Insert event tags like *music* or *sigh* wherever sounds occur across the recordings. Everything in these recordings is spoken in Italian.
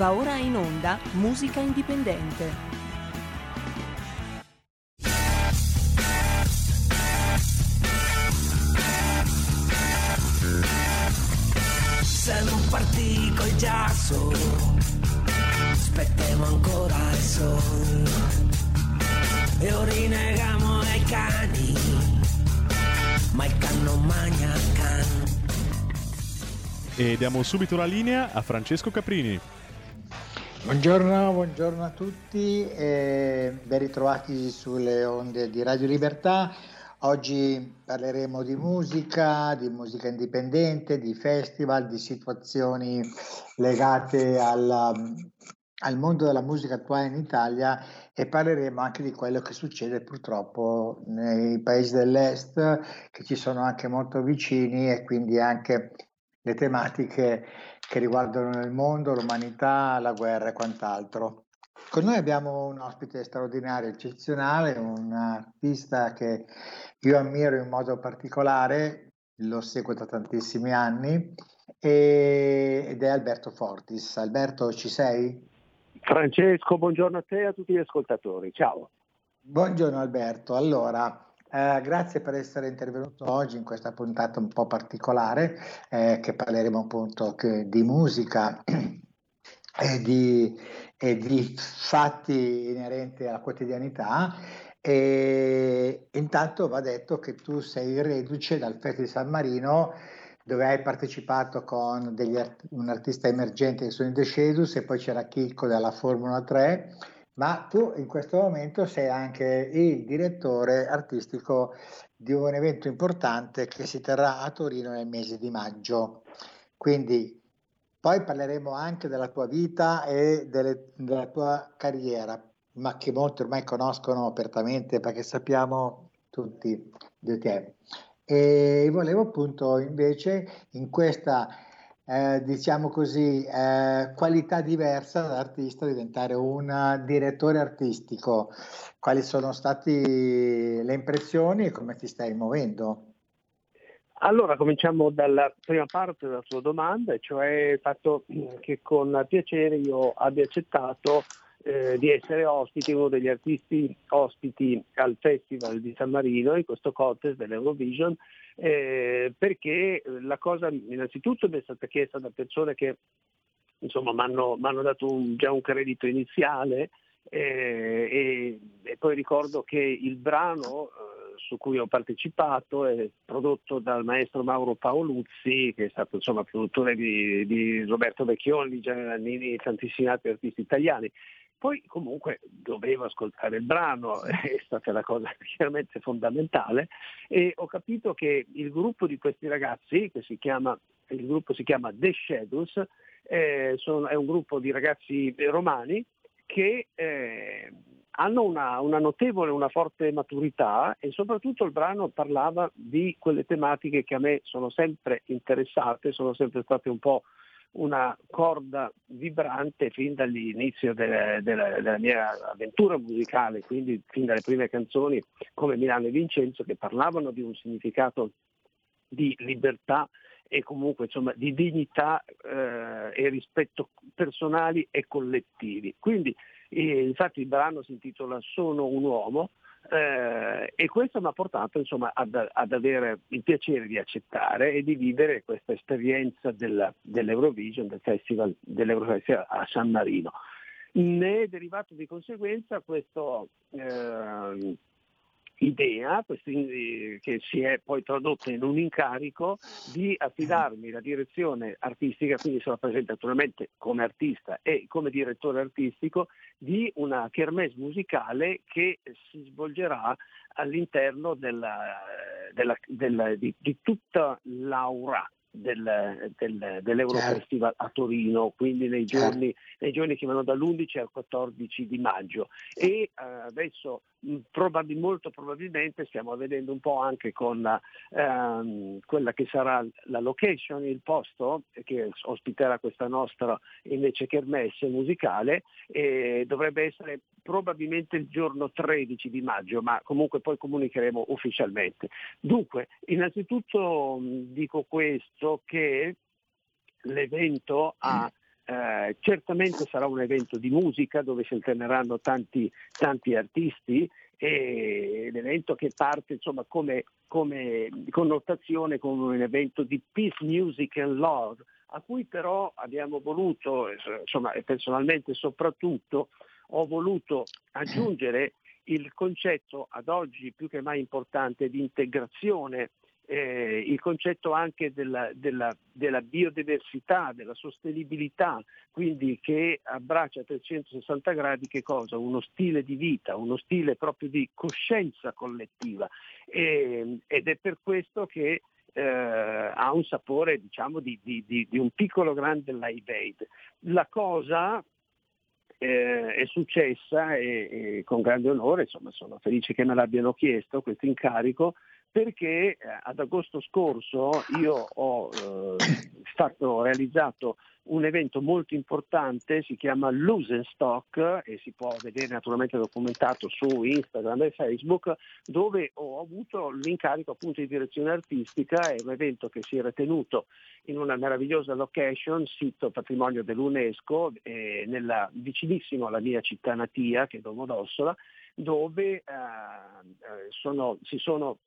Va ora in onda Musica Indipendente. Se non partì col giasso, aspettiamo ancora il sole e orinegamo ai cani, ma il can non mangia il can. E diamo subito la linea a Francesco Caprini. Buongiorno, buongiorno a tutti e ben ritrovati sulle onde di Radio Libertà. Oggi parleremo di musica, di musica indipendente, di festival, di situazioni legate alla, al mondo della musica attuale in Italia e parleremo anche di quello che succede purtroppo nei paesi dell'est che ci sono anche molto vicini e quindi anche le tematiche che riguardano il mondo, l'umanità, la guerra e quant'altro. Con noi abbiamo un ospite straordinario, eccezionale, un artista che io ammiro in modo particolare, lo seguo da tantissimi anni, e, ed è Alberto Fortis. Alberto, ci sei? Francesco, buongiorno a te e a tutti gli ascoltatori. Ciao. Buongiorno Alberto. Allora, eh, grazie per essere intervenuto oggi in questa puntata un po' particolare, eh, che parleremo appunto di musica *clears throat* e di, e di fatti inerenti alla quotidianità. E intanto va detto che tu sei reduce dal Festival di San Marino dove hai partecipato con art- un artista emergente che sono i Decedus e poi c'era Chicco della Formula 3 ma tu in questo momento sei anche il direttore artistico di un evento importante che si terrà a Torino nel mese di maggio. Quindi poi parleremo anche della tua vita e delle, della tua carriera, ma che molti ormai conoscono apertamente perché sappiamo tutti di te. E volevo appunto invece in questa eh, diciamo così, eh, qualità diversa dall'artista diventare un direttore artistico. Quali sono state le impressioni e come ti stai muovendo? Allora, cominciamo dalla prima parte della tua domanda, cioè il fatto che con piacere io abbia accettato eh, di essere ospite, uno degli artisti ospiti al Festival di San Marino, in questo contest dell'Eurovision, eh, perché la cosa innanzitutto mi è stata chiesta da persone che insomma mi hanno dato un, già un credito iniziale eh, e, e, poi ricordo che il brano eh, su cui ho partecipato è prodotto dal maestro Mauro Paoluzzi che è stato insomma produttore di, di Roberto Vecchioni, Gianni Nannini e tantissimi altri artisti italiani poi comunque dovevo ascoltare il brano, *laughs* è stata la cosa *laughs* chiaramente fondamentale e ho capito che il gruppo di questi ragazzi, che si chiama, il gruppo si chiama The Shadows, eh, sono, è un gruppo di ragazzi romani che eh, hanno una, una, notevole, una forte maturità e soprattutto il brano parlava di quelle tematiche che a me sono sempre interessate, sono sempre state un po' una corda vibrante fin dall'inizio della, della, della, mia avventura musicale, quindi fin dalle prime canzoni come Milano e Vincenzo che parlavano di un significato di libertà e comunque insomma, di dignità eh, e rispetto personali e collettivi. Quindi eh, infatti il brano si intitola Sono un uomo eh, e questo mi ha portato insomma, ad, ad, avere il piacere di accettare e di vivere questa esperienza della, dell'Eurovision, del festival dell'Eurofestival a San Marino. Ne è derivato di conseguenza questo eh, idea che si è poi tradotta in un incarico di affidarmi la direzione artistica, quindi sono presente naturalmente come artista e come direttore artistico di una kermesse musicale che si svolgerà all'interno della, della, della, di, di tutta l'Aura del, del, dell'Eurofestival a Torino, quindi nei giorni, nei giorni, che vanno dall'11 al 14 di maggio. E eh, adesso Probab- molto probabilmente stiamo vedendo un po' anche con la, ehm, quella che sarà la location, il posto che ospiterà questa nostra invece kermesse musicale e dovrebbe essere probabilmente il giorno 13 di maggio, ma comunque poi comunicheremo ufficialmente. Dunque, innanzitutto dico questo che l'evento ha Eh, certamente sarà un evento di musica dove si alterneranno tanti, tanti artisti e l'evento che parte insomma, come, come connotazione come un evento di peace, music and love, a cui però abbiamo voluto, insomma, e personalmente soprattutto, ho voluto aggiungere il concetto ad oggi più che mai importante di integrazione eh, il concetto anche della, della, della, biodiversità, della sostenibilità, quindi che abbraccia a 360 gradi che cosa? Uno stile di vita, uno stile proprio di coscienza collettiva e, ed è per questo che eh, ha un sapore diciamo di, di, di, di un piccolo grande live aid. La cosa eh, è successa e, e, con grande onore, insomma sono felice che me l'abbiano chiesto questo incarico, perché eh, ad agosto scorso io ho eh, fatto, realizzato un evento molto importante, si chiama Lose Stock e si può vedere naturalmente documentato su Instagram e Facebook, dove ho avuto l'incarico appunto di direzione artistica, è un evento che si era tenuto in una meravigliosa location, sito patrimonio dell'UNESCO, eh, nella, vicinissimo alla mia città natia, che è Domodossola, dove eh, eh sono, si sono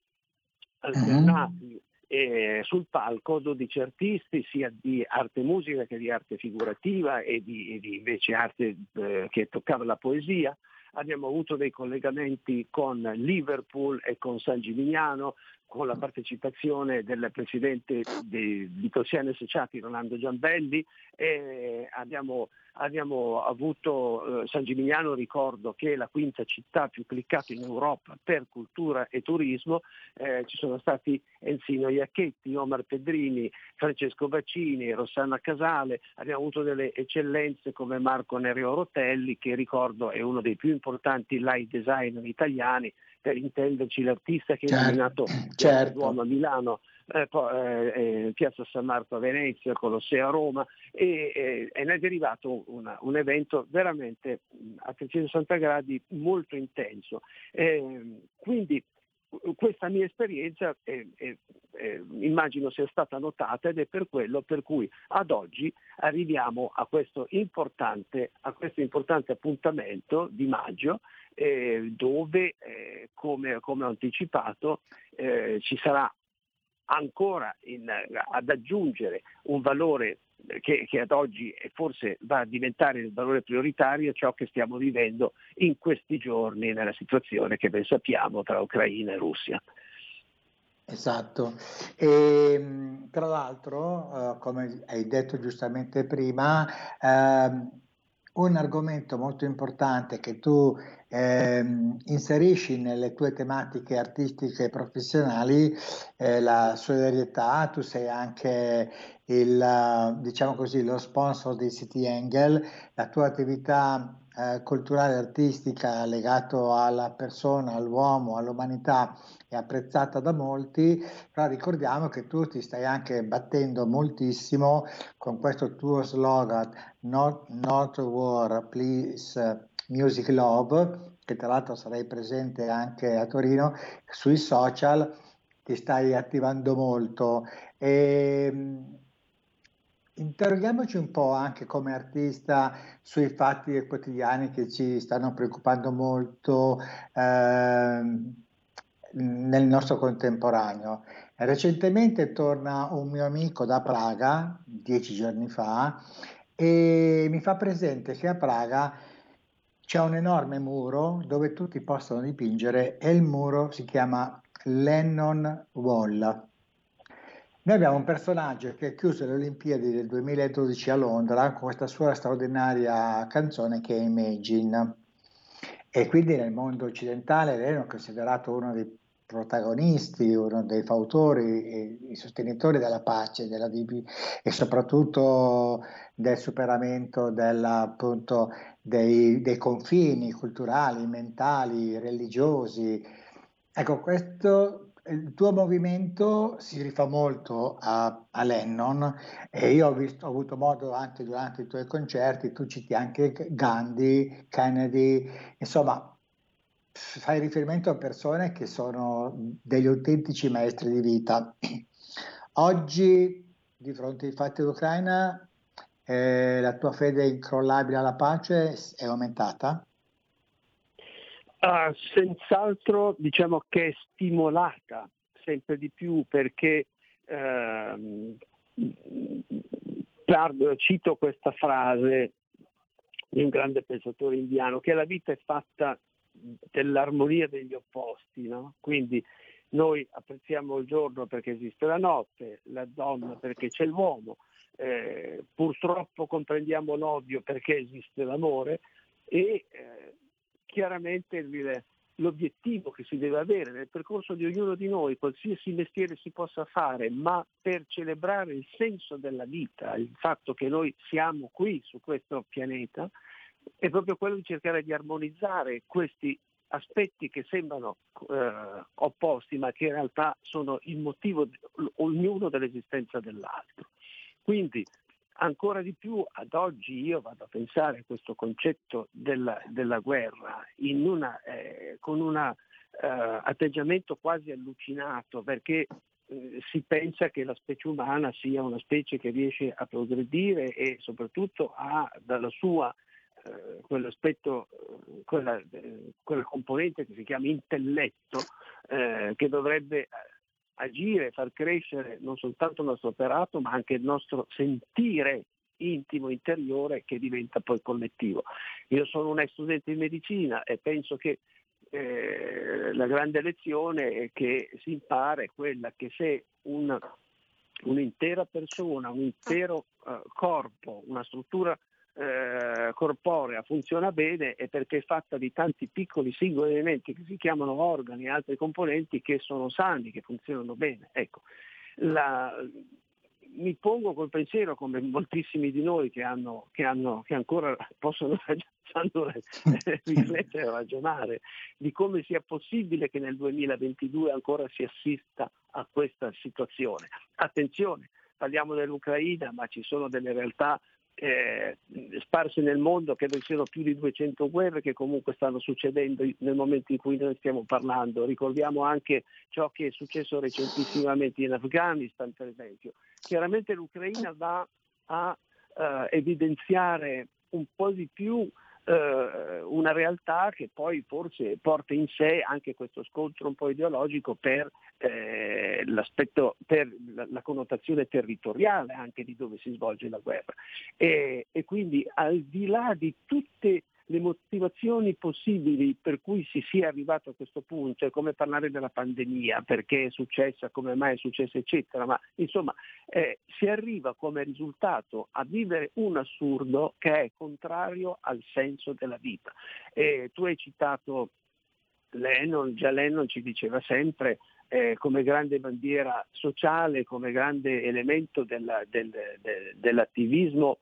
alternati eh, sul palco 12 artisti sia di arte musica che di arte figurativa e di, e di invece arte eh, che toccava la poesia. Abbiamo avuto dei collegamenti con Liverpool e con San Gimignano, con la partecipazione del presidente di, di Tossiani Associati Rolando Giambelli e abbiamo abbiamo avuto eh, San Gimignano, ricordo che è la quinta città più cliccata in Europa per cultura e turismo, eh, ci sono stati Enzino Iacchetti, Omar Pedrini, Francesco Baccini, Rossana Casale, abbiamo avuto delle eccellenze come Marco Nereo Rotelli che ricordo è uno dei più importanti live designer italiani, per intenderci l'artista che certo, è nominato certo. Duomo a Milano eh, eh, Piazza San Marco a Venezia, Colosseo a Roma e, e ne è derivato una, un evento veramente a 360 gradi molto intenso. Eh, quindi questa mia esperienza eh, eh, eh, immagino sia stata notata ed è per quello per cui ad oggi arriviamo a questo importante, a questo importante appuntamento di maggio dove come, come, ho anticipato ci sarà ancora in, ad aggiungere un valore che, che, ad oggi forse va a diventare il valore prioritario ciò che stiamo vivendo in questi giorni nella situazione che ben sappiamo tra Ucraina e Russia. Esatto, e ehm, tra l'altro, eh, come hai detto giustamente prima, eh, un argomento molto importante che tu ehm, inserisci nelle tue tematiche artistiche e professionali è la solidarietà, tu sei anche il, diciamo così, lo sponsor di City Angle, la tua attività eh, culturale e artistica legato alla persona, all'uomo, all'umanità è apprezzata da molti, però ricordiamo che tu ti stai anche battendo moltissimo con questo tuo slogan Not, not War, Please Music Love, che tra l'altro sarai presente anche a Torino, sui social ti stai attivando molto. E, ehm, Interroghiamoci un po' anche come artista sui fatti quotidiani che ci stanno preoccupando molto eh, nel nostro contemporaneo. Recentemente torna un mio amico da Praga, dieci giorni fa, e mi fa presente che a Praga c'è un enorme muro dove tutti possono dipingere e il muro si chiama Lennon Wall. Noi abbiamo un personaggio che ha chiuso le Olimpiadi del 2012 a Londra con questa sua straordinaria canzone che è Imagine. E quindi nel mondo occidentale lei è considerato uno dei protagonisti, uno dei fautori i sostenitori della pace della e soprattutto del superamento della, appunto, dei, dei confini culturali, mentali, religiosi. Ecco, questo il tuo movimento si rifà molto a, a Lennon e io ho, visto, ho, avuto modo anche durante i tuoi concerti, tu citi anche Gandhi, Kennedy, insomma fai riferimento a persone che sono degli autentici maestri di vita. *clears throat* Oggi, di fronte ai fatti d'Ucraina, eh, la tua fede incrollabile alla pace è aumentata? Uh, senz'altro diciamo che è stimolata sempre di più perché uh, parlo, cito questa frase di un grande pensatore indiano che la vita è fatta dell'armonia degli opposti, no? quindi noi apprezziamo il giorno perché esiste la notte, la donna perché c'è l'uomo, eh, purtroppo comprendiamo l'odio perché esiste l'amore e eh, chiaramente il, l'obiettivo che si deve avere nel percorso di ognuno di noi, qualsiasi mestiere si possa fare, ma per celebrare il senso della vita, il fatto che noi siamo qui su questo pianeta, è proprio quello di cercare di armonizzare questi aspetti che sembrano eh, opposti, ma che in realtà sono il motivo ognuno dell'esistenza dell'altro. Quindi ancora di più ad oggi io vado a pensare a questo concetto della, della guerra una, eh, con un eh, atteggiamento quasi allucinato perché eh, si pensa che la specie umana sia una specie che riesce a progredire e soprattutto ha dalla sua eh, quell'aspetto, eh, quella, quella, componente che si chiama intelletto, che dovrebbe agire, far crescere non soltanto il nostro operato, ma anche il nostro sentire intimo, interiore, che diventa poi collettivo. Io sono un ex studente di medicina e penso che eh, la grande lezione che si impara è quella che se una, un'intera persona, un intero uh, corpo, una struttura eh, corporea funziona bene è perché è fatta di tanti piccoli singoli elementi che si chiamano organi e altri componenti che sono sani, che funzionano bene. Ecco, la, mi pongo col pensiero, come moltissimi di noi che, hanno, che, hanno, che ancora possono *laughs* *laughs* riflettere e ragionare, di come sia possibile che nel 2022 ancora si assista a questa situazione. Attenzione, parliamo dell'Ucraina, ma ci sono delle realtà eh, sparse nel mondo, credo siano più di 200 guerre che comunque stanno succedendo nel momento in cui noi stiamo parlando. Ricordiamo anche ciò che è successo recentissimamente in Afghanistan, per esempio. Chiaramente l'Ucraina va a eh, evidenziare un po' di più eh, una realtà che poi forse porta in sé anche questo scontro un po' ideologico per, eh, l'aspetto, per la, la, connotazione territoriale anche di dove si svolge la guerra. E, e quindi al di là di tutte le motivazioni possibili per cui si sia arrivato a questo punto, è come parlare della pandemia, perché è successa, come mai è successa, eccetera, ma insomma eh, si arriva come risultato a vivere un assurdo che è contrario al senso della vita. E tu hai citato Lennon, già Lennon ci diceva sempre eh, come grande bandiera sociale, come grande elemento della, del, del, dell'attivismo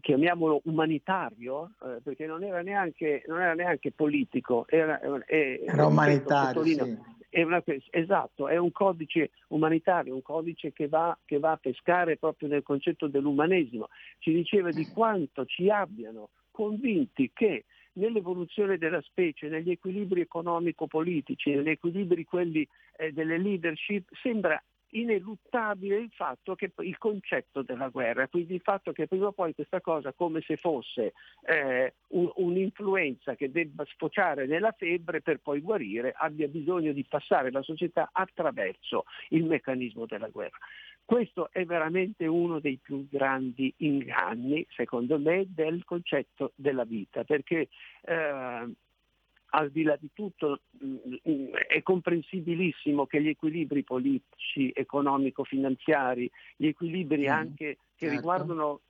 chiamiamolo umanitario, eh, perché non era, neanche, non era neanche politico, era, era, era umanitario. Sì. È una, esatto, è un codice umanitario, un codice che va, che va a pescare proprio nel concetto dell'umanesimo. Ci diceva di quanto ci abbiano convinti che nell'evoluzione della specie, negli equilibri economico-politici, negli equilibri quelli eh, delle leadership, sembra ineluttabile il fatto che il concetto della guerra, quindi il fatto che prima o poi questa cosa come se fosse eh, un, un'influenza che debba sfociare nella febbre per poi guarire, abbia bisogno di passare la società attraverso il meccanismo della guerra. Questo è veramente uno dei più grandi inganni, secondo me, del concetto della vita, perché eh, al di là di tutto mm, mm, è comprensibilissimo che gli equilibri politici, economico-finanziari, gli equilibri mm, anche che certo. riguardano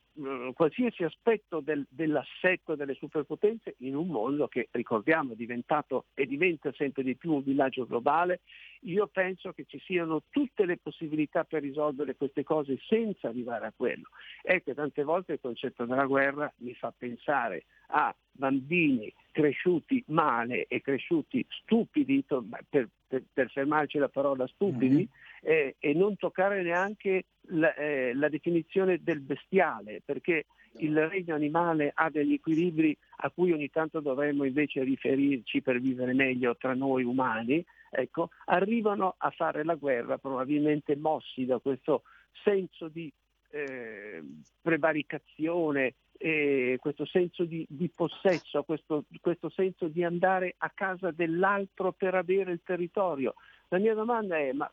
qualsiasi aspetto del, dell'assetto delle superpotenze in un mondo che, ricordiamo, è diventato e diventa sempre di più un villaggio globale, io penso che ci siano tutte le possibilità per risolvere queste cose senza arrivare a quello. Ecco, tante volte il concetto della guerra mi fa pensare a bambini cresciuti male e cresciuti stupidi, per, per, per fermarci la parola stupidi, mm-hmm. eh, e non toccare neanche la, eh, la definizione del bestiale, perché il regno animale ha degli equilibri a cui ogni tanto dovremmo invece riferirci per vivere meglio tra noi umani, ecco, arrivano a fare la guerra probabilmente mossi da questo senso di eh, prevaricazione, eh, questo senso di, di possesso, questo, questo, senso di andare a casa dell'altro per avere il territorio. La mia domanda è, ma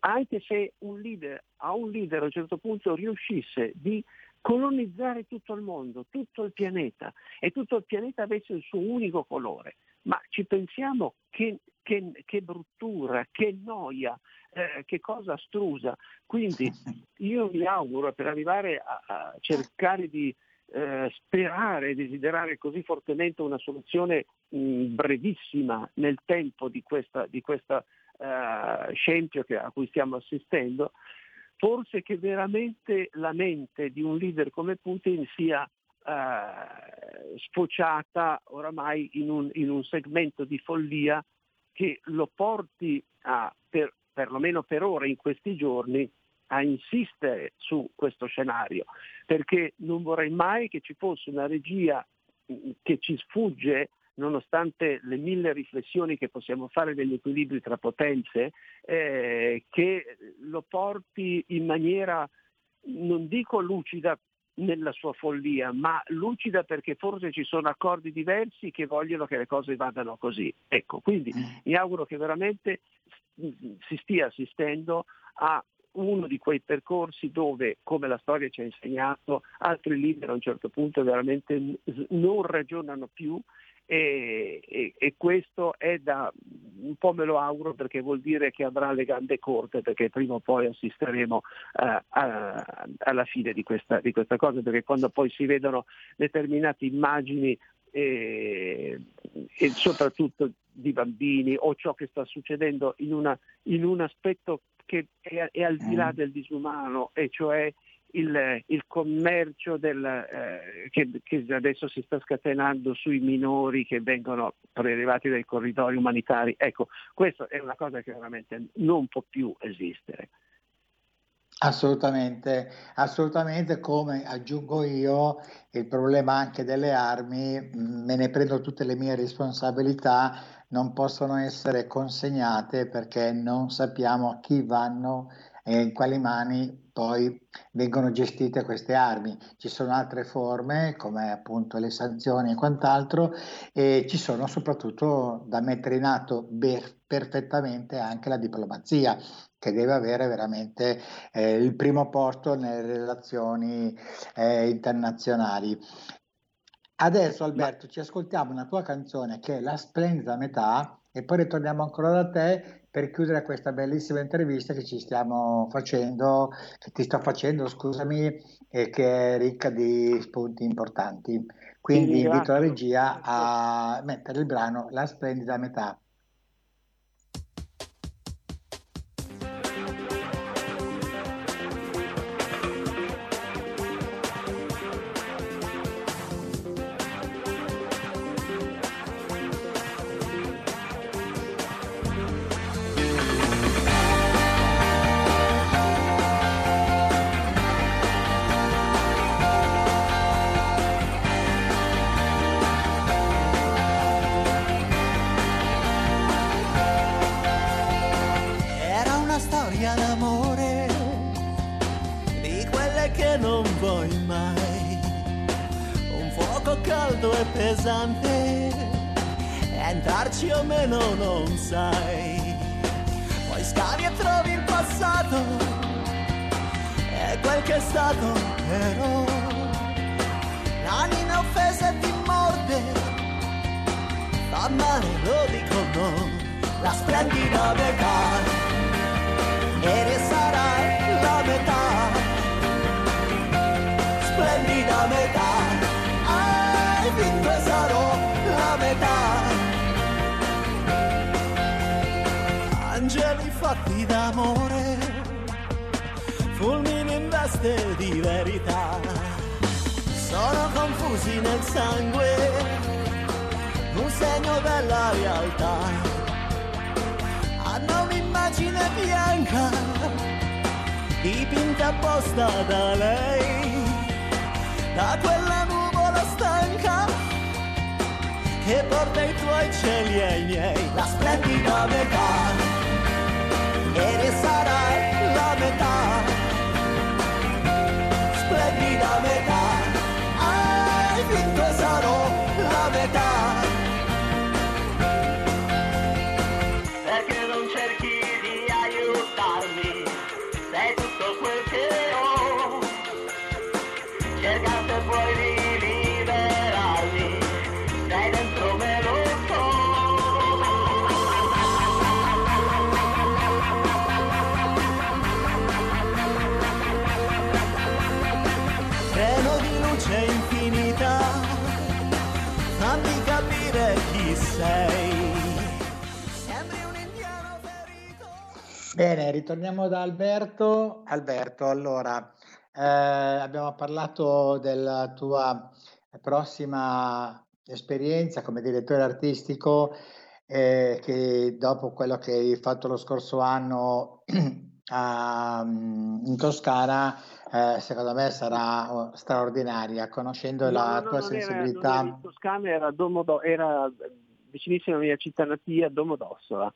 anche se un leader, a un leader a un certo punto riuscisse di colonizzare tutto il mondo, tutto il pianeta e tutto il pianeta avesse il suo unico colore, ma ci pensiamo che, che, che bruttura, che noia, eh, che cosa astrusa. Quindi *laughs* io mi auguro per arrivare a, a cercare di eh, sperare, desiderare così fortemente una soluzione mh, brevissima nel tempo di questa, di questa uh, scempio che, a cui stiamo assistendo, forse che veramente la mente di un leader come Putin sia uh, sfociata oramai in un, in un segmento di follia che lo porti a, per, perlomeno per ora in questi giorni, a insistere su questo scenario, perché non vorrei mai che ci fosse una regia mm, che ci sfugge nonostante le mille riflessioni che possiamo fare degli equilibri tra potenze, eh, che lo porti in maniera, non dico lucida nella sua follia, ma lucida perché forse ci sono accordi diversi che vogliono che le cose vadano così. Ecco, quindi mm. mi auguro che veramente si stia assistendo a uno di quei percorsi dove, come la storia ci ha insegnato, altri leader a un certo punto veramente non ragionano più e, e, e, questo è da un po' me lo auguro perché vuol dire che avrà le gambe corte perché prima o poi assisteremo uh, a, alla fine di questa, di questa, cosa perché quando poi si vedono determinate immagini e, e soprattutto di bambini o ciò che sta succedendo in, una, in un aspetto che è, è, al di là mm. del disumano e cioè il, il commercio del, eh, che, che, adesso si sta scatenando sui minori che vengono prelevati dai corridoi umanitari. Ecco, questa è una cosa che veramente non può più esistere. Assolutamente, assolutamente come aggiungo io il problema anche delle armi, mm, me ne prendo tutte le mie responsabilità, non possono essere consegnate perché non sappiamo a chi vanno e in quali mani poi vengono gestite queste armi. Ci sono altre forme come appunto le sanzioni e quant'altro e ci sono soprattutto da mettere in atto ber- perfettamente anche la diplomazia che deve avere veramente eh, il primo posto nelle relazioni eh, internazionali. Adesso Alberto ci ascoltiamo una tua canzone che è La splendida metà e poi ritorniamo ancora da te per chiudere questa bellissima intervista che ci stiamo facendo, che ti sto facendo, scusami, e che è ricca di spunti importanti. Quindi invito la regia a mettere il brano La splendida metà. caldo e pesante entrarci o meno non sai. Poi scavi e trovi il passato e quel che è stato però. L'anima offesa ti morde, fa male, lo dico no, la splendida metà e ne sarai la metà. d'amore, fulmini in veste di verità, sono confusi nel sangue, un segno della realtà, hanno un'immagine bianca, dipinta apposta da lei, da quella nuvola stanca che porta i tuoi cieli ai miei, la splendida metà. Bene, ritorniamo da Alberto. Alberto, allora, eh, abbiamo parlato della tua prossima esperienza come direttore artistico, eh, che dopo quello che hai fatto lo scorso anno *clears throat* a- in Toscana, eh, secondo me sarà oh, straordinaria, conoscendo No, la no, tua non era- sensibilità. non era in Toscana, era, Domodo- era vicinissima alla mia città natia, Domodossola.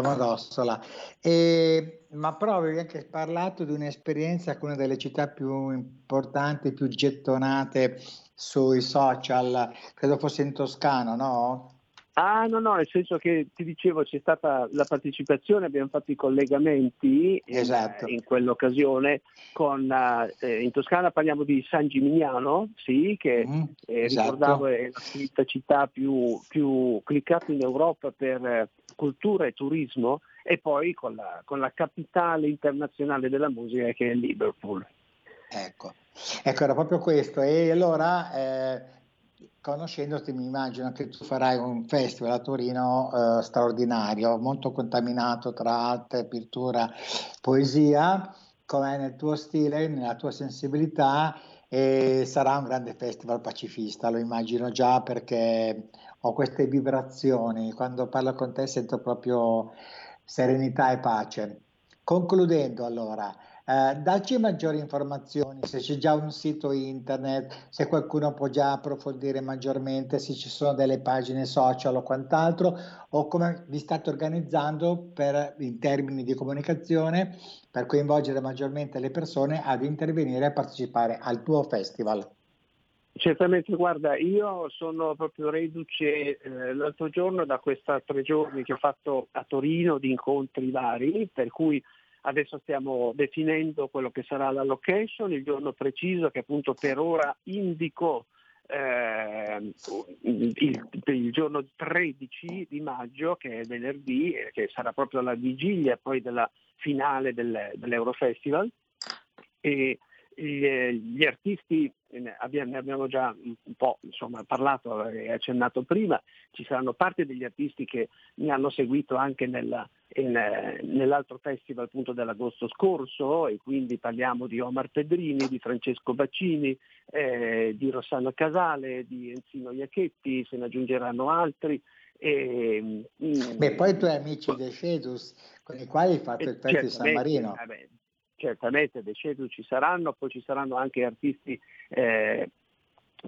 Domodossola. E, ma però avevi anche parlato di un'esperienza con una delle città più importanti, più gettonate sui social, credo fosse in Toscana, no? Ah no, no, nel senso che ti dicevo c'è stata la partecipazione, abbiamo fatto i collegamenti in, Esatto. in quell'occasione con, eh, in Toscana parliamo di San Gimignano, sì, che Mm, eh, esatto. ricordavo è la città più, più cliccata in Europa per eh, cultura e turismo e poi con la, con la capitale internazionale della musica che è Liverpool. Ecco, ecco, era proprio questo. E allora, eh, conoscendoti, mi immagino che tu farai un festival a Torino eh, straordinario, molto contaminato tra arte, pittura, poesia, come nel tuo stile, nella tua sensibilità, e sarà un grande festival pacifista, lo immagino già perché ho queste vibrazioni. Quando parlo con te sento proprio serenità e pace. Concludendo allora, eh, dacci maggiori informazioni, se c'è già un sito internet, se qualcuno può già approfondire maggiormente, se ci sono delle pagine social o quant'altro, o come vi state organizzando per, in termini di comunicazione per coinvolgere maggiormente le persone ad intervenire e partecipare al tuo festival. Certamente, guarda, io sono proprio reduce eh, l'altro giorno da questi tre giorni che ho fatto a Torino di incontri vari, per cui adesso stiamo definendo quello che sarà la location, il giorno preciso che appunto per ora indico eh, il, il giorno 13 di maggio, che è venerdì, eh, che sarà proprio la vigilia poi della finale del, dell'Eurofestival. E, gli, gli artisti ne abbiamo, ne abbiamo già un po' insomma, parlato e accennato prima, ci saranno parte degli artisti che mi hanno seguito anche nella, in, nell'altro festival appunto dell'agosto scorso e quindi parliamo di Omar Pedrini, di Francesco Baccini, eh, di Rossano Casale, di Enzino Iacchetti, se ne aggiungeranno altri. E, Beh, poi i tuoi amici De Cedus con i quali hai fatto il Festival di San Marino. Vabbè, certamente De Cedu ci saranno, poi ci saranno anche artisti eh,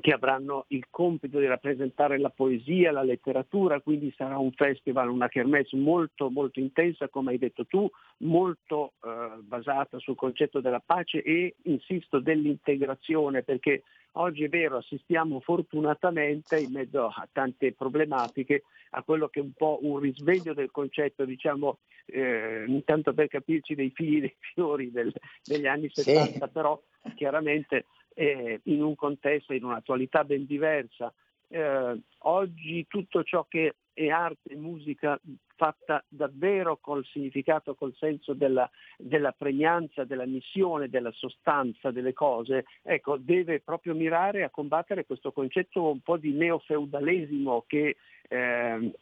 che avranno il compito di rappresentare la poesia, la letteratura, quindi sarà un festival, una kermesse molto molto intensa, come hai detto tu, molto eh, basata sul concetto della pace e, insisto, dell'integrazione, perché oggi è vero, assistiamo fortunatamente in mezzo a tante problematiche a quello che è un po' un risveglio del concetto, diciamo, eh, intanto per capirci dei figli dei fiori del, degli anni 70, sì. però chiaramente eh, in un contesto, in un'attualità ben diversa. Eh, oggi tutto ciò che è arte e musica fatta davvero col significato, col senso della, della, pregnanza, della missione, della sostanza delle cose, ecco, deve proprio mirare a combattere questo concetto un po' di neofeudalesimo che eh,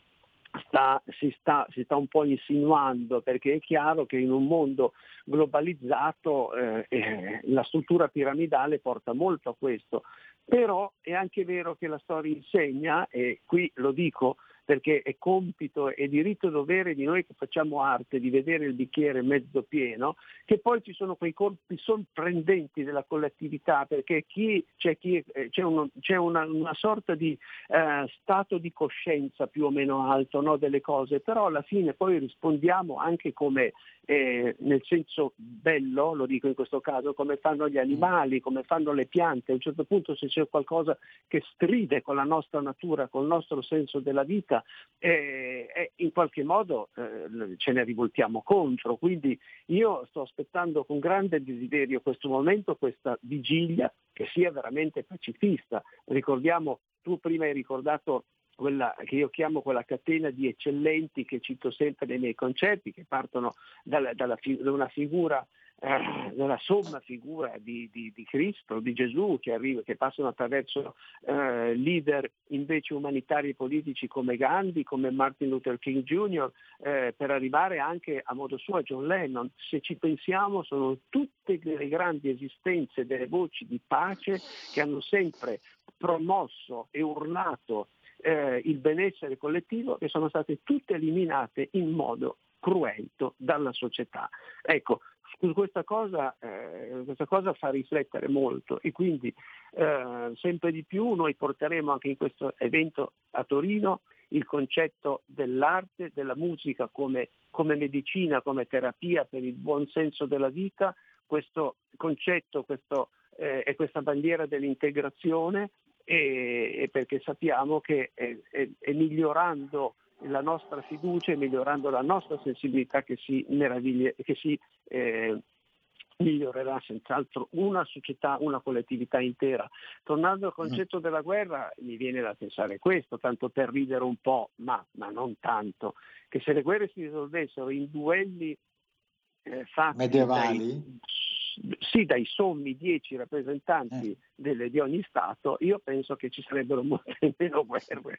sta, si, sta, si, sta, un po' insinuando, perché è chiaro che in un mondo globalizzato eh, eh, la struttura piramidale porta molto a questo. Però è anche vero che la storia insegna, e qui lo dico perché è compito e diritto dovere di noi che facciamo arte di vedere il bicchiere mezzo pieno, che poi ci sono quei colpi sorprendenti della collettività, perché chi, c'è, chi, eh, c'è, uno, c'è una, una, sorta di eh, stato di coscienza più o meno alto no, delle cose, però alla fine poi rispondiamo anche come eh, nel senso bello, lo dico in questo caso, come fanno gli animali, come fanno le piante. A un certo punto se c'è qualcosa che stride con la nostra natura, col nostro senso della vita, eh, eh, in qualche modo eh, ce ne rivoltiamo contro. Quindi io sto aspettando con grande desiderio questo momento, questa vigilia che sia veramente pacifista. Ricordiamo, tu prima hai ricordato quella che io chiamo quella catena di eccellenti che cito sempre nei miei concerti, che partono dalla, dalla, da una figura eh, dalla somma figura di, di, di, Cristo, di Gesù, che, arriva, che passano attraverso eh, leader invece umanitari e politici come Gandhi, come Martin Luther King Jr., eh, per arrivare anche a modo suo a John Lennon. Se ci pensiamo sono tutte le grandi esistenze delle voci di pace che hanno sempre promosso e urlato eh, il benessere collettivo che sono state tutte eliminate in modo cruento dalla società. Ecco, questa cosa, eh, questa cosa, fa riflettere molto e quindi eh, sempre di più noi porteremo anche in questo evento a Torino il concetto dell'arte, della musica come, come medicina, come terapia per il buon senso della vita, questo concetto questo, eh, e questa bandiera dell'integrazione e, e perché sappiamo che è, è, è migliorando la nostra fiducia e migliorando la nostra sensibilità che si, che si eh, migliorerà senz'altro una società, una collettività intera. Tornando al mm. concetto della guerra, mi viene da pensare questo, tanto per ridere un po', ma, ma non tanto, che se le guerre si risolvessero in duelli eh, fatti medievali, dai, sì, dai sommi dieci rappresentanti eh. delle, di ogni Stato, io penso che ci sarebbero molte *laughs* meno guerre.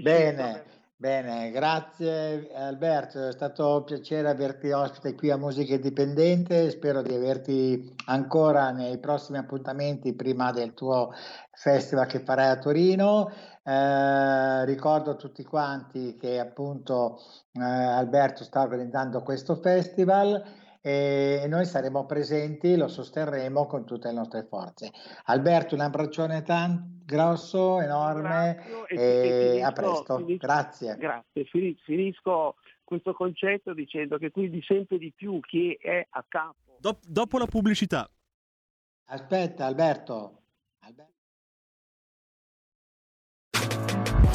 Bene. Bene, grazie Alberto, è stato un piacere averti ospite qui a Musica Indipendente, spero di averti ancora nei prossimi appuntamenti prima del tuo festival che farai a Torino. Eh, ricordo a tutti quanti che appunto eh, Alberto sta organizzando questo festival e noi saremo presenti, lo sosterremo con tutte le nostre forze. Alberto, un abbraccione tan- grosso, enorme e, e finisco, a presto. Finisco, Grazie. Grazie. Finisco questo concetto dicendo che quindi sempre di più chi è a capo. Dop- dopo la pubblicità. Aspetta, Alberto. Alberto.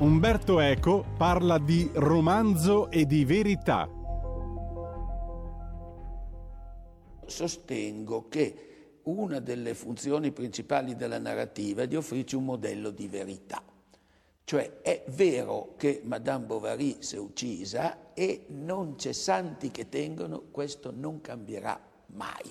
Umberto Eco parla di romanzo e di verità. Sostengo che una delle funzioni principali della narrativa è di offrirci un modello di verità. Cioè è vero che Madame Bovary si è uccisa e non c'è santi che tengono, questo non cambierà mai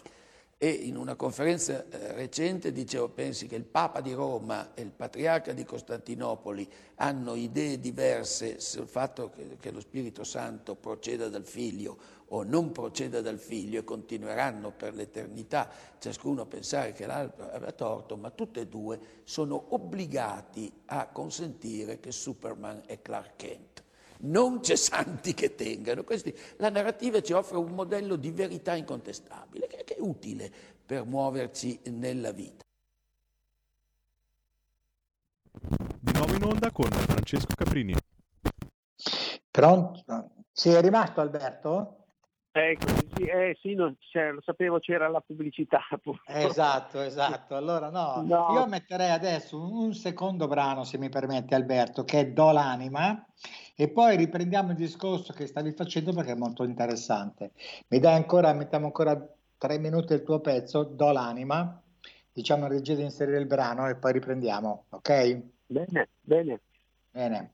e in una conferenza eh, recente dicevo, pensi che il Papa di Roma e il Patriarca di Costantinopoli hanno idee diverse sul fatto che, che lo Spirito Santo proceda dal Figlio o non proceda dal Figlio e continueranno per l'eternità ciascuno a pensare che l'altro aveva torto, ma tutte e due sono obbligati a consentire che Superman è Clark Kent non c'è santi che tengano. Questi, la narrativa ci offre un modello di verità incontestabile che, che è utile per muoverci nella vita. Di nuovo in onda con Francesco Caprini. Pronto? Sei rimasto Alberto? Ecco, sì, eh, sì, non- cioè, lo sapevo c'era la pubblicità. *laughs* purtroppo. Esatto, esatto. Allora no, No. io metterei adesso un, un secondo brano, se mi permette Alberto, che è Do l'anima e poi riprendiamo il discorso che stavi facendo perché è molto interessante. Mi dai ancora, mettiamo ancora tre minuti del tuo pezzo, Do l'anima, diciamo in regia di inserire il brano e poi riprendiamo, ok? Bene, bene. Bene.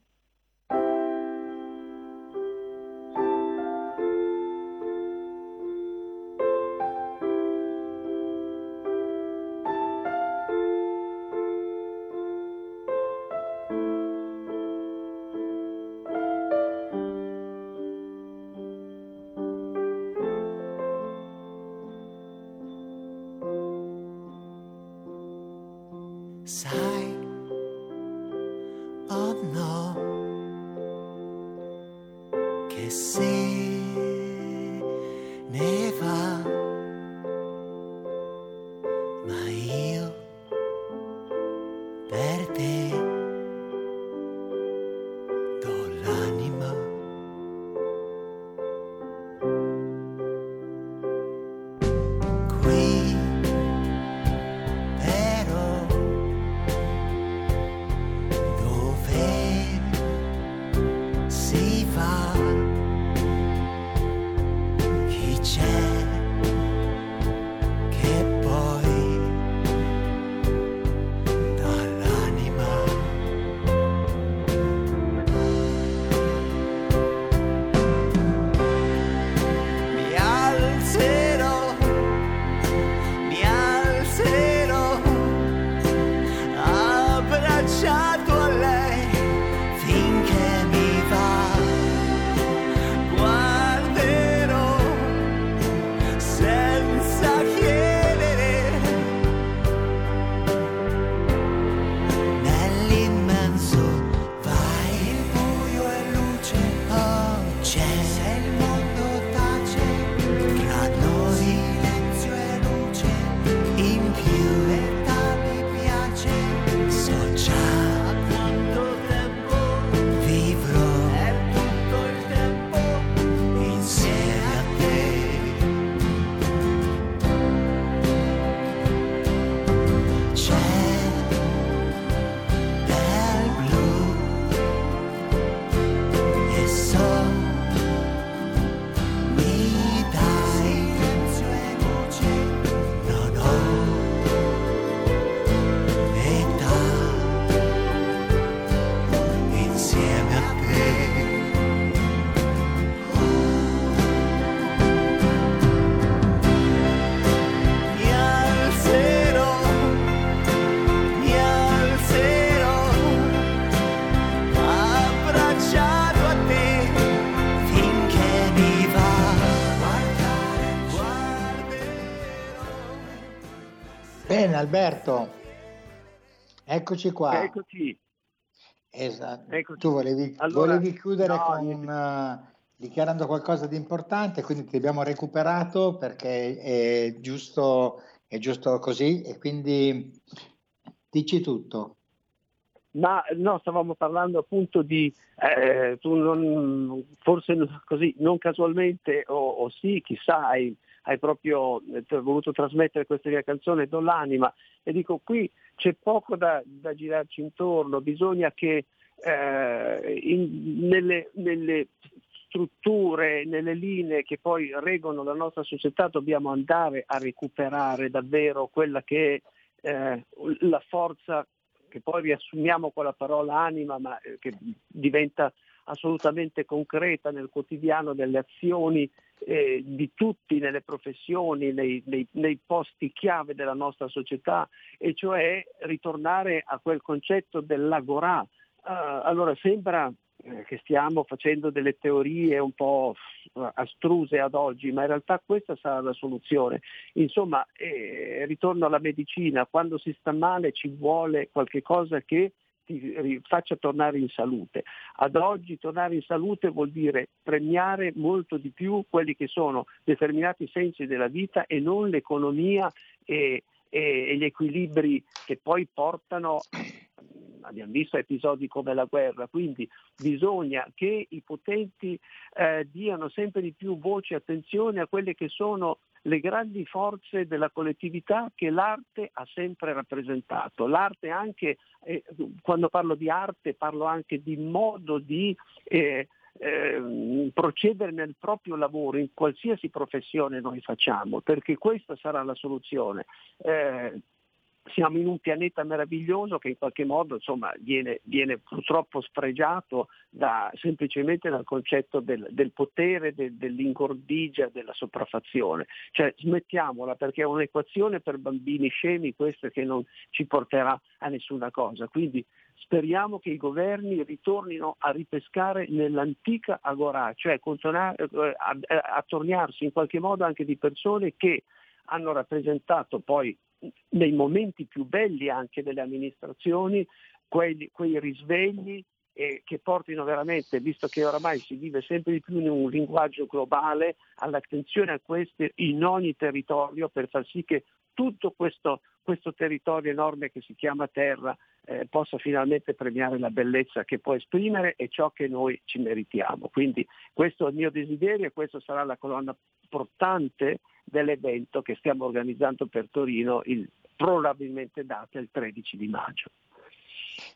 Bene Alberto, eccoci qua. Eccoci. Esatto. Eccoci. Tu volevi, Allora, volevi chiudere no, con, eh, dichiarando qualcosa di importante, quindi ti abbiamo recuperato perché è giusto, è giusto così e quindi dici tutto. Ma no, stavamo parlando appunto di, eh, tu non, forse così, non casualmente o, o sì, chissà, hai, hai proprio eh, voluto trasmettere questa mia canzone, Do l'anima, e dico qui c'è poco da, da girarci intorno, bisogna che eh, in- nelle, nelle strutture, nelle linee che poi reggono la nostra società dobbiamo andare a recuperare davvero quella che è eh, la forza che poi riassumiamo con la parola anima, ma eh, che diventa assolutamente concreta nel quotidiano delle azioni eh, di tutti nelle professioni, nei, nei- nei posti chiave della nostra società, e cioè ritornare a quel concetto dell'agorà. Eh, allora sembra eh, che stiamo facendo delle teorie un po' eh, astruse ad oggi, ma in realtà questa sarà la soluzione. Insomma, eh, ritorno alla medicina, quando si sta male ci vuole qualche cosa che ti faccia tornare in salute. Ad oggi tornare in salute vuol dire premiare molto di più quelli che sono determinati sensi della vita e non l'economia e, e- e gli equilibri che poi portano abbiamo visto episodi come la guerra, quindi bisogna che i potenti eh, diano sempre di più voce e attenzione a quelle che sono le grandi forze della collettività che l'arte ha sempre rappresentato. L'arte anche, eh, quando parlo di arte parlo anche di modo di eh, eh, procedere nel proprio lavoro in qualsiasi professione noi facciamo, perché questa sarà la soluzione. Eh, siamo in un pianeta meraviglioso che in qualche modo insomma, viene, viene, purtroppo spregiato da, semplicemente dal concetto del, del potere, de, dell'ingordigia, della sopraffazione. Cioè smettiamola perché è un'equazione per bambini scemi questa che non ci porterà a nessuna cosa. Quindi speriamo che i governi ritornino a ripescare nell'antica agorà, cioè a, a tornarsi in qualche modo anche di persone che hanno rappresentato poi nei momenti più belli anche delle amministrazioni quei, quei risvegli eh, che portino veramente, visto che oramai si vive sempre di più in un linguaggio globale, all'attenzione a queste in ogni territorio per far sì che tutto questo, questo territorio enorme che si chiama terra eh, possa finalmente premiare la bellezza che può esprimere e ciò che noi ci meritiamo. Quindi questo è il mio desiderio e questa sarà la colonna portante dell'evento che stiamo organizzando per Torino il, probabilmente data il 13 di maggio.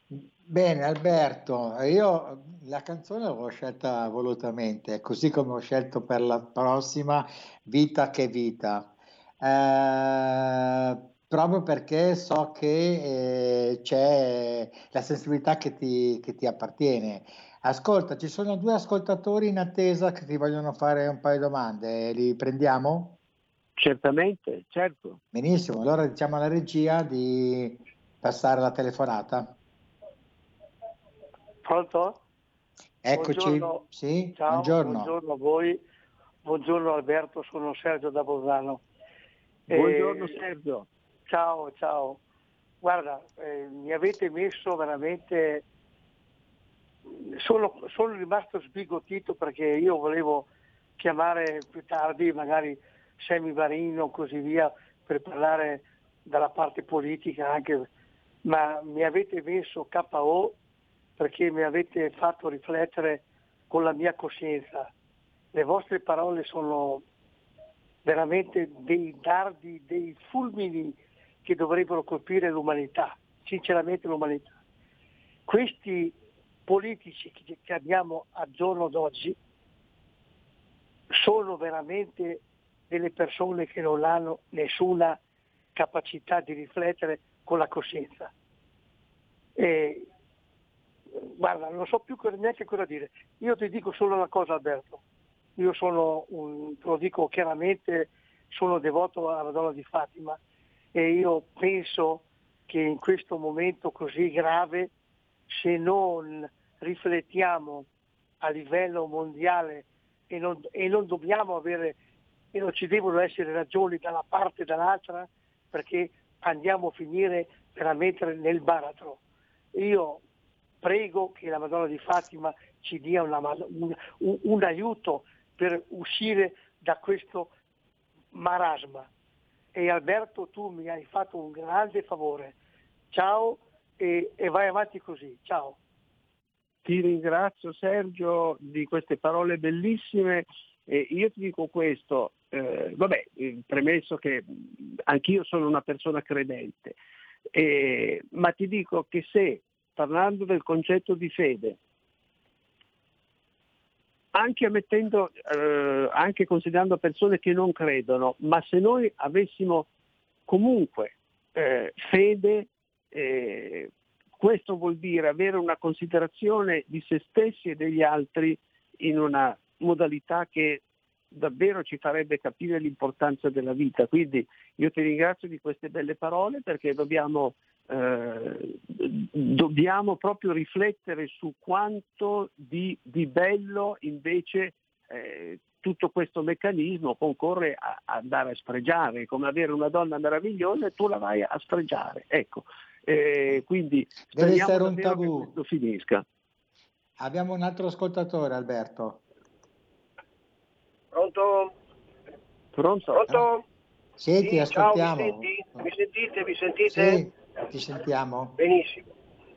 Bene Alberto, io la canzone l'ho scelta volutamente, così come ho scelto per la prossima Vita che vita, eh, proprio perché so che eh, c'è la sensibilità che ti, che ti appartiene. Ascolta, ci sono due ascoltatori in attesa che ti vogliono fare un paio di domande, li prendiamo? Certamente, certo. Benissimo, allora diciamo alla regia di passare la telefonata. Pronto? Eccoci, Buongiorno. sì, Ciao, buongiorno. buongiorno a voi. Buongiorno Alberto, sono Sergio da Bolzano. Buongiorno Eh, Sergio. Ciao, ciao. Guarda, eh, mi avete messo veramente... Sono, sono rimasto sbigottito perché io volevo chiamare più tardi magari Semi Varino o così via per parlare dalla parte politica anche, ma mi avete messo KO perché mi avete fatto riflettere con la mia coscienza. Le vostre parole sono veramente dei dardi, dei fulmini che dovrebbero colpire l'umanità, sinceramente l'umanità. Questi politici che abbiamo al giorno d'oggi sono veramente delle persone che non hanno nessuna capacità di riflettere con la coscienza. E, guarda, non so più neanche cosa dire. Io ti dico solo una cosa Alberto, io sono un, te lo dico chiaramente, sono devoto alla Madonna di Fatima e io penso che in questo momento così grave, se non riflettiamo a livello mondiale e non, e non dobbiamo avere e non ci devono essere ragioni da una parte e dall'altra perché andiamo a finire veramente nel baratro. Io prego che la Madonna di Fatima ci dia una- un, un- aiuto per uscire da questo marasma. E Alberto tu mi hai fatto un grande favore. Ciao e, e vai avanti così. Ciao. Ti ringrazio Sergio di queste parole bellissime. E io ti dico questo, eh, vabbè, eh, premesso che anch'io sono una persona credente, eh, ma ti dico che se parlando del concetto di fede, anche ammettendo, eh, anche considerando persone che non credono, ma se noi avessimo comunque eh, fede, eh, questo vuol dire avere una considerazione di se stessi e degli altri in una modalità che davvero ci farebbe capire l'importanza della vita. Quindi io ti ringrazio di queste belle parole perché dobbiamo, eh, dobbiamo proprio riflettere su quanto di, di bello invece eh, tutto questo meccanismo concorre a, a andare a sfregiare, come avere una donna meravigliosa e tu la vai a sfregiare. Ecco, eh, quindi Deve essere un tabù. che questo finisca. Abbiamo un altro ascoltatore, Alberto. Pronto? Pronto? Pronto? Sì, ti Ciao, mi, ascoltiamo. senti? mi sentite? Mi sentite? Sì, ti sentiamo. Benissimo.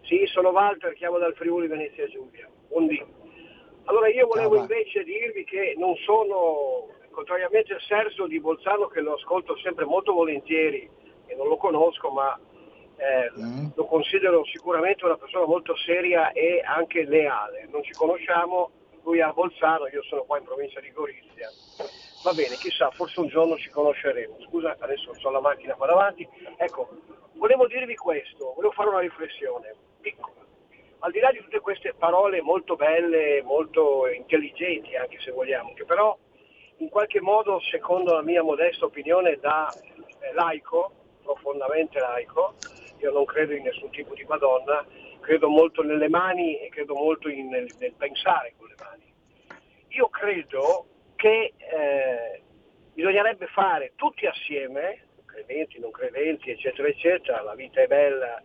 Sì, sono Walter, chiamo dal Friuli Venezia Giulia. Buondì. Allora io volevo invece dirvi che non sono, contrariamente al Sergio di Bolzano che lo ascolto sempre molto volentieri e non lo conosco, ma eh, lo considero sicuramente una persona molto seria e anche leale. Non ci conosciamo, lui è a Bolzano, io sono qua in provincia di Gorizia. Va bene, chissà, forse un giorno ci conosceremo. Scusa, adesso ho la macchina qua davanti. Ecco, volevo dirvi questo, volevo fare una riflessione piccola. Al di là di tutte queste parole molto belle, molto intelligenti anche se vogliamo, che però in qualche modo, secondo la mia modesta opinione, da eh, laico, profondamente laico, io non credo in nessun tipo di Madonna, credo molto nelle mani e credo molto in- nel, nel pensare con le mani. Io credo che eh, bisognerebbe fare tutti assieme, credenti, non credenti, eccetera, eccetera, la vita è bella,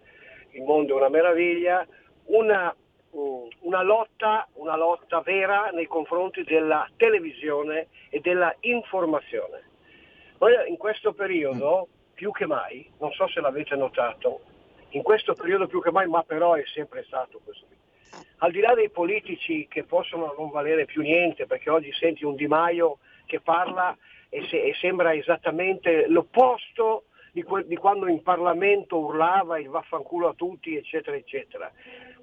il mondo è una meraviglia, una, mm, una lotta, una lotta vera nei confronti della televisione e della informazione. Noi in questo periodo, più che mai, non so se l'avete notato, in questo periodo più che mai, ma però è sempre stato così. Al di là dei politici che possono non valere più niente, perché oggi senti un Di Maio che parla e, se- e sembra esattamente l'opposto di, que- di quando in Parlamento urlava il vaffanculo a tutti, eccetera, eccetera.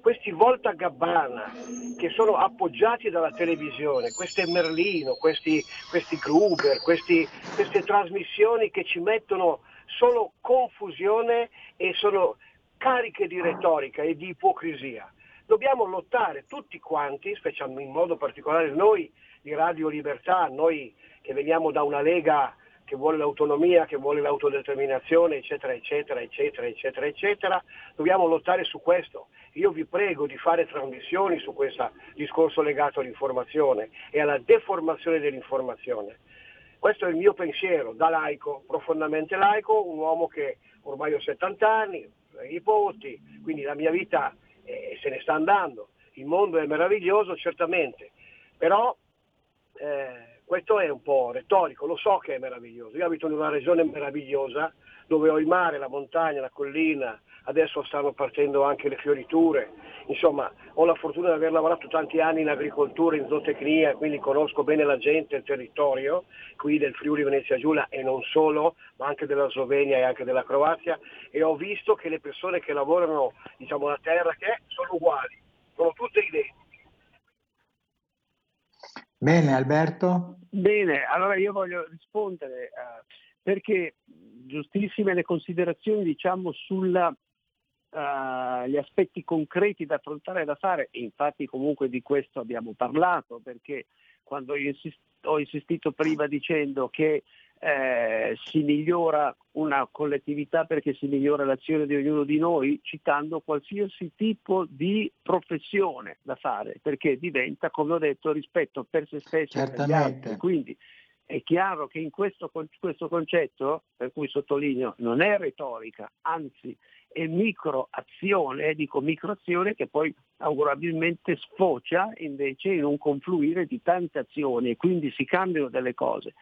Questi volta gabbana che sono appoggiati dalla televisione, queste Merlino, questi, questi Gruber, questi- queste trasmissioni che ci mettono solo confusione e sono cariche di retorica e di ipocrisia. Dobbiamo lottare tutti quanti, specialmente in modo particolare noi di Radio Libertà, noi che veniamo da una lega che vuole l'autonomia, che vuole l'autodeterminazione, eccetera, eccetera, eccetera, eccetera, eccetera, dobbiamo lottare su questo. Io vi prego di fare trasmissioni su questo discorso legato all'informazione e alla deformazione dell'informazione. Questo è il mio pensiero, da laico, profondamente laico, un uomo che ormai ho 70 anni, ho nipoti, quindi la mia vita eh, se ne sta andando. Il mondo è meraviglioso, certamente, però eh, questo è un po' retorico, lo so che è meraviglioso. Io abito in una regione meravigliosa dove ho il mare, la montagna, la collina, adesso stanno partendo anche le fioriture. Insomma, ho la fortuna di aver lavorato tanti anni in agricoltura, in zootecnia, quindi conosco bene la gente, il territorio, qui del Friuli Venezia Giulia e non solo, ma anche della Slovenia e anche della Croazia e ho visto che le persone che lavorano, diciamo, la terra che è, sono uguali, sono tutte identiche. Bene, Alberto? Bene, allora io voglio rispondere eh, perché giustissime le considerazioni diciamo sugli aspetti concreti da affrontare e da fare, e infatti comunque di questo abbiamo parlato perché quando io insis- ho insistito prima dicendo che eh, si migliora una collettività perché si migliora l'azione di ognuno di noi, citando qualsiasi tipo di professione da fare, perché diventa, come ho detto, rispetto per se stessi e per gli altri. Quindi è chiaro che in questo, questo concetto, per cui sottolineo, non è retorica, anzi è microazione, dico microazione che poi augurabilmente sfocia invece in un confluire di tante azioni e quindi si cambiano delle cose.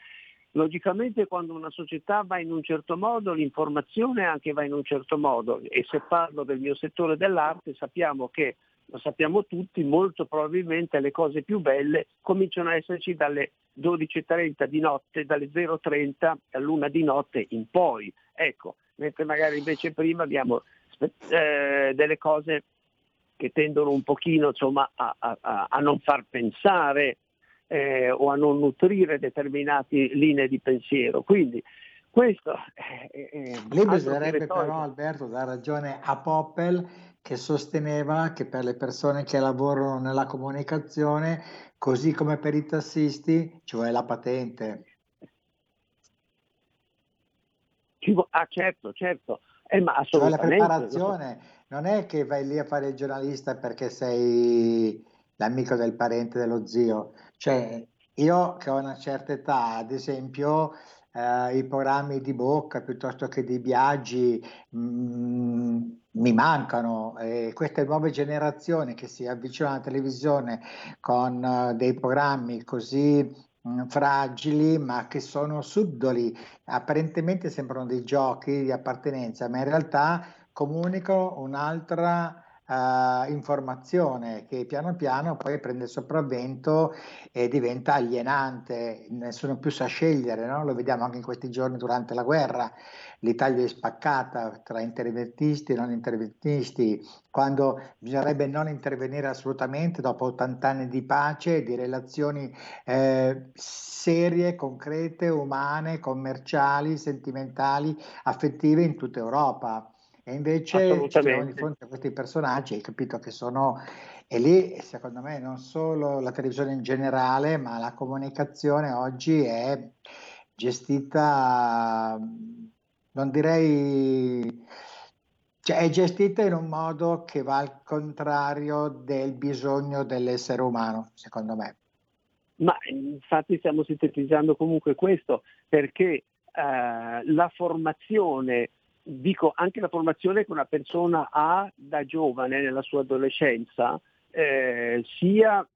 Logicamente quando una società va in un certo modo, l'informazione anche va in un certo modo e se parlo del mio settore dell'arte sappiamo che, lo sappiamo tutti, molto probabilmente le cose più belle cominciano a esserci dalle 12.30 di notte, dalle 0.30 all'una di notte in poi. Ecco, mentre magari invece prima abbiamo eh, delle cose che tendono un pochino insomma, a, a- a- non far pensare eh, o a non nutrire determinate linee di pensiero. Quindi questo è, è- è Lì bisognerebbe però, Alberto, dare ragione a Poppel che sosteneva che per le persone che lavorano nella comunicazione, così come per i tassisti, ci vuole la patente. Ah certo, certo, eh, ma Cioè la assolutamente. preparazione non è che vai lì a fare il giornalista perché sei l'amico del parente dello zio. Cioè, io che ho una certa età, ad esempio, eh, i programmi di Bocca piuttosto che di Biagi mm, mi mancano e queste nuove generazioni che si avvicinano alla televisione con eh, dei programmi così mm, fragili ma che sono subdoli, apparentemente sembrano dei giochi di appartenenza, ma in realtà comunicano un'altra eh, informazione che piano piano poi prende il sopravvento e diventa alienante, nessuno più sa scegliere, no? lo vediamo anche in questi giorni durante la guerra, l'Italia è spaccata tra interventisti e non interventisti, quando bisognerebbe non intervenire assolutamente dopo 80 anni di pace di relazioni eh, serie, concrete, umane, commerciali, sentimentali, affettive in tutta Europa. E invece ci di fronte a questi personaggi, hai capito che sono, e lì secondo me non solo la televisione in generale, ma la comunicazione oggi è gestita, non direi, cioè è gestita in un modo che va al contrario del bisogno dell'essere umano, secondo me. Ma infatti stiamo sintetizzando comunque questo, perché eh, la formazione dico anche la formazione che una persona ha da giovane nella sua adolescenza, eh, sia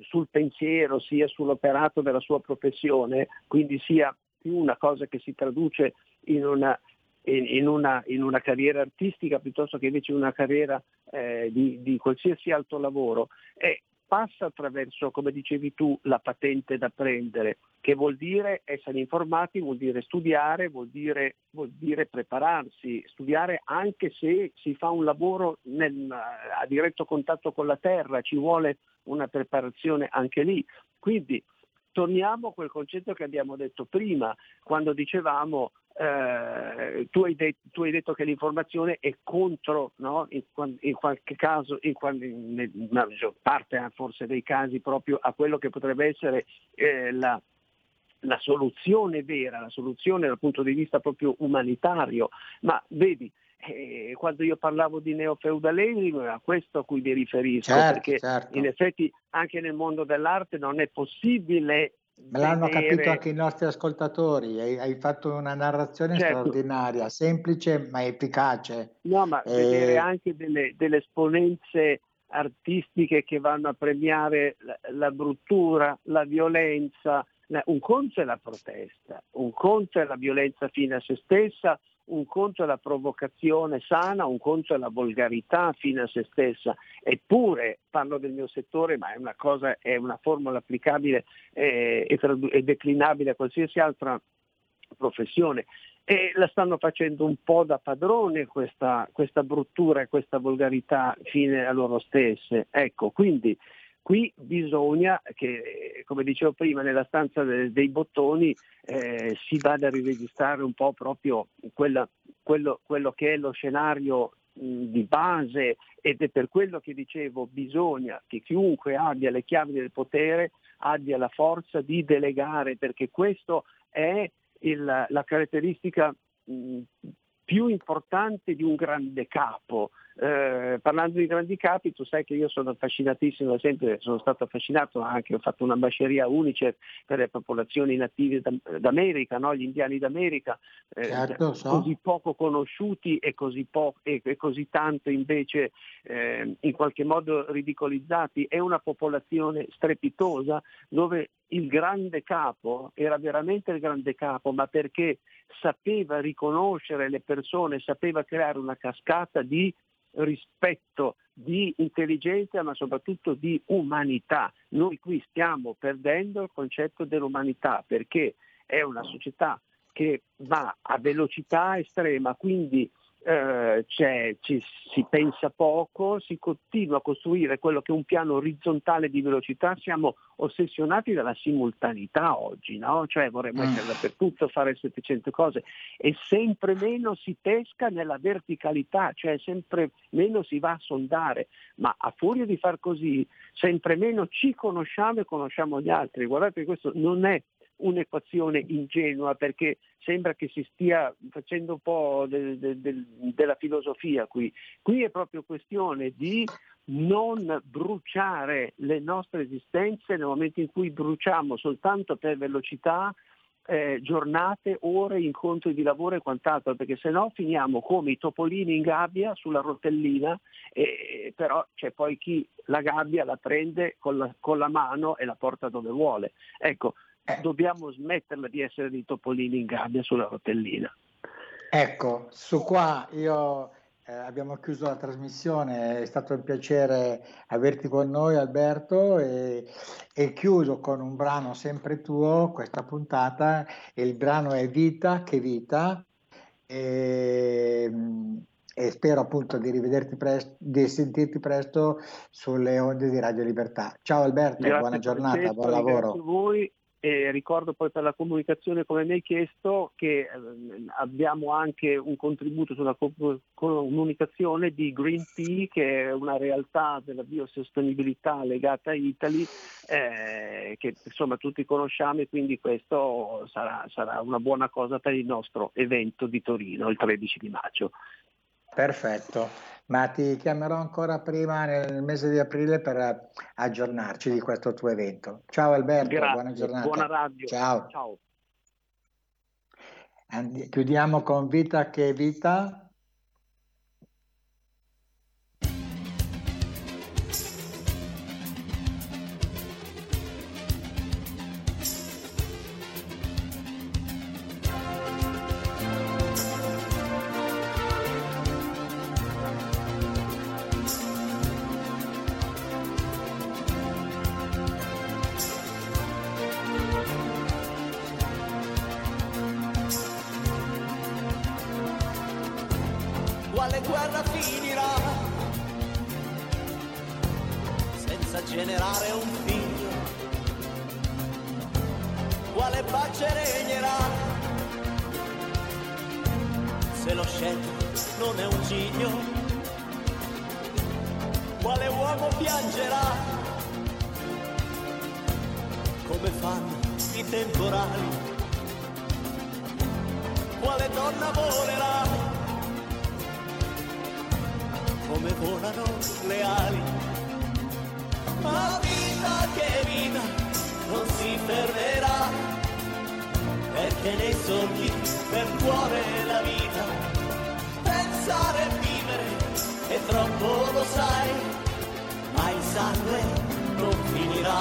sul pensiero sia sull'operato della sua professione, quindi sia più una cosa che si traduce in una, in, in una, in una carriera artistica piuttosto che invece una carriera eh, di, di, qualsiasi altro lavoro, è passa attraverso, come dicevi tu, la patente da prendere, che vuol dire essere informati, vuol dire studiare, vuol dire, vuol dire prepararsi, studiare anche se si fa un lavoro nel, a diretto contatto con la terra, ci vuole una preparazione anche lì. Quindi torniamo a quel concetto che abbiamo detto prima, quando dicevamo eh, tu, hai det- tu, hai detto che l'informazione è contro, no? in, in, qualche caso, in, in, in parte eh, forse dei casi proprio a quello che potrebbe essere eh, la, la soluzione vera, la soluzione dal punto di vista proprio umanitario, ma vedi, eh, quando io parlavo di neofeudalesimo era questo a cui mi riferisco, certo, perché certo. in effetti anche nel mondo dell'arte non è possibile Me l'hanno vedere... capito anche i nostri ascoltatori, hai, hai fatto una narrazione Certo. straordinaria, semplice ma efficace. No, ma Eh, vedere anche delle, delle esponenze artistiche che vanno a premiare la, la bruttura, la violenza. La- Un conto è la protesta, un conto è la violenza fine a se stessa, un conto è la provocazione sana, un conto è la volgarità fine a se stessa. Eppure, parlo del mio settore, ma è una cosa, è una formula applicabile eh, e tradu- declinabile a qualsiasi altra professione e la stanno facendo un po' da padrone questa, questa bruttura e questa volgarità fine a loro stesse. Ecco, quindi qui bisogna che, come dicevo prima, nella stanza de- dei bottoni eh, si vada a riregistrare un po' proprio quella- quello, quello che è lo scenario di base ed è per quello che dicevo bisogna che chiunque abbia le chiavi del potere abbia la forza di delegare perché questo è il- la caratteristica mh, più importante di un grande capo. Eh, parlando di grandi capi, tu sai che io sono affascinatissimo, da sempre sono stato affascinato anche, ho fatto un'ambasceria UNICEF per le popolazioni native d'Am- d'America, no? gli indiani d'America, eh, Certo, so. così poco conosciuti e così, po- e, e così tanto invece eh, in qualche modo ridicolizzati. È una popolazione strepitosa dove il grande capo era veramente il grande capo, ma perché sapeva riconoscere le persone, sapeva creare una cascata di rispetto, di intelligenza, ma soprattutto di umanità. Noi qui stiamo perdendo il concetto dell'umanità perché è una società che va a velocità estrema, quindi eh, ci, si pensa poco, si continua a costruire quello che è un piano orizzontale di velocità, siamo ossessionati dalla simultaneità oggi, no? cioè vorremmo essere dappertutto, fare 700 cose e sempre meno si pesca nella verticalità, cioè sempre meno si va a sondare, ma a furia di far così sempre meno ci conosciamo e conosciamo gli altri. Guardate questo non è un'equazione ingenua perché sembra che si stia facendo un po' del- del- del- della filosofia qui. Qui è proprio questione di non bruciare le nostre esistenze nel momento in cui bruciamo soltanto per velocità eh, giornate, ore, incontri di lavoro e quant'altro, perché se no finiamo come i topolini in gabbia sulla rotellina, e, però c'è poi chi la gabbia la prende con la, con la mano e la porta dove vuole. Ecco, dobbiamo smetterla di essere dei topolini in gabbia sulla rotellina. Ecco, su qua io eh, abbiamo chiuso la trasmissione, è stato un piacere averti con noi Alberto e, e chiuso con un brano sempre tuo questa puntata, il brano è Vita che vita e, e spero appunto di rivederti presto, di sentirti presto sulle onde di Radio Libertà. Ciao Alberto, Grazie buona giornata, buon lavoro. Grazie a voi e ricordo poi per la comunicazione come mi hai chiesto che eh, abbiamo anche un contributo sulla co- comunicazione di Green Tea che è una realtà della biosostenibilità legata a Italy eh, che insomma tutti conosciamo e quindi questo sarà, sarà una buona cosa per il nostro evento di Torino il 13 di maggio. Perfetto, ma ti chiamerò ancora prima nel mese di aprile per aggiornarci di questo tuo evento. Ciao Alberto, Grazie, buona giornata. buona radio. Ciao. Ciao. Andi- chiudiamo con Vita che vita. Quale uomo piangerà come fanno i temporali, quale donna volerà come volano le ali. Ma vita che vita non si fermerà, perché nei sogni per cuore la vita. Pensare e troppo lo sai, ma il sangue non finirà.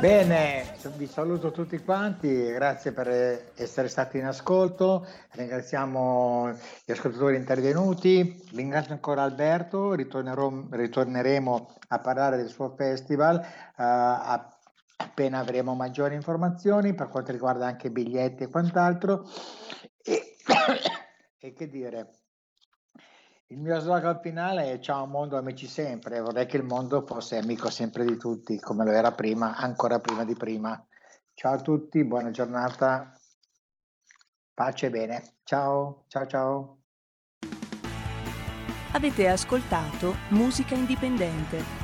Bene, vi saluto tutti quanti, grazie per essere stati in ascolto, ringraziamo gli ascoltatori intervenuti, ringrazio ancora Alberto, ritorneremo a parlare del suo festival eh, appena avremo maggiori informazioni per quanto riguarda anche biglietti e quant'altro. E, *coughs* e che dire? Il mio slogan finale è ciao mondo, amici sempre. Vorrei che il mondo fosse amico sempre di tutti, come lo era prima, ancora prima di prima. Ciao a tutti, buona giornata, pace e bene. Ciao, ciao, ciao. Avete ascoltato Musica Indipendente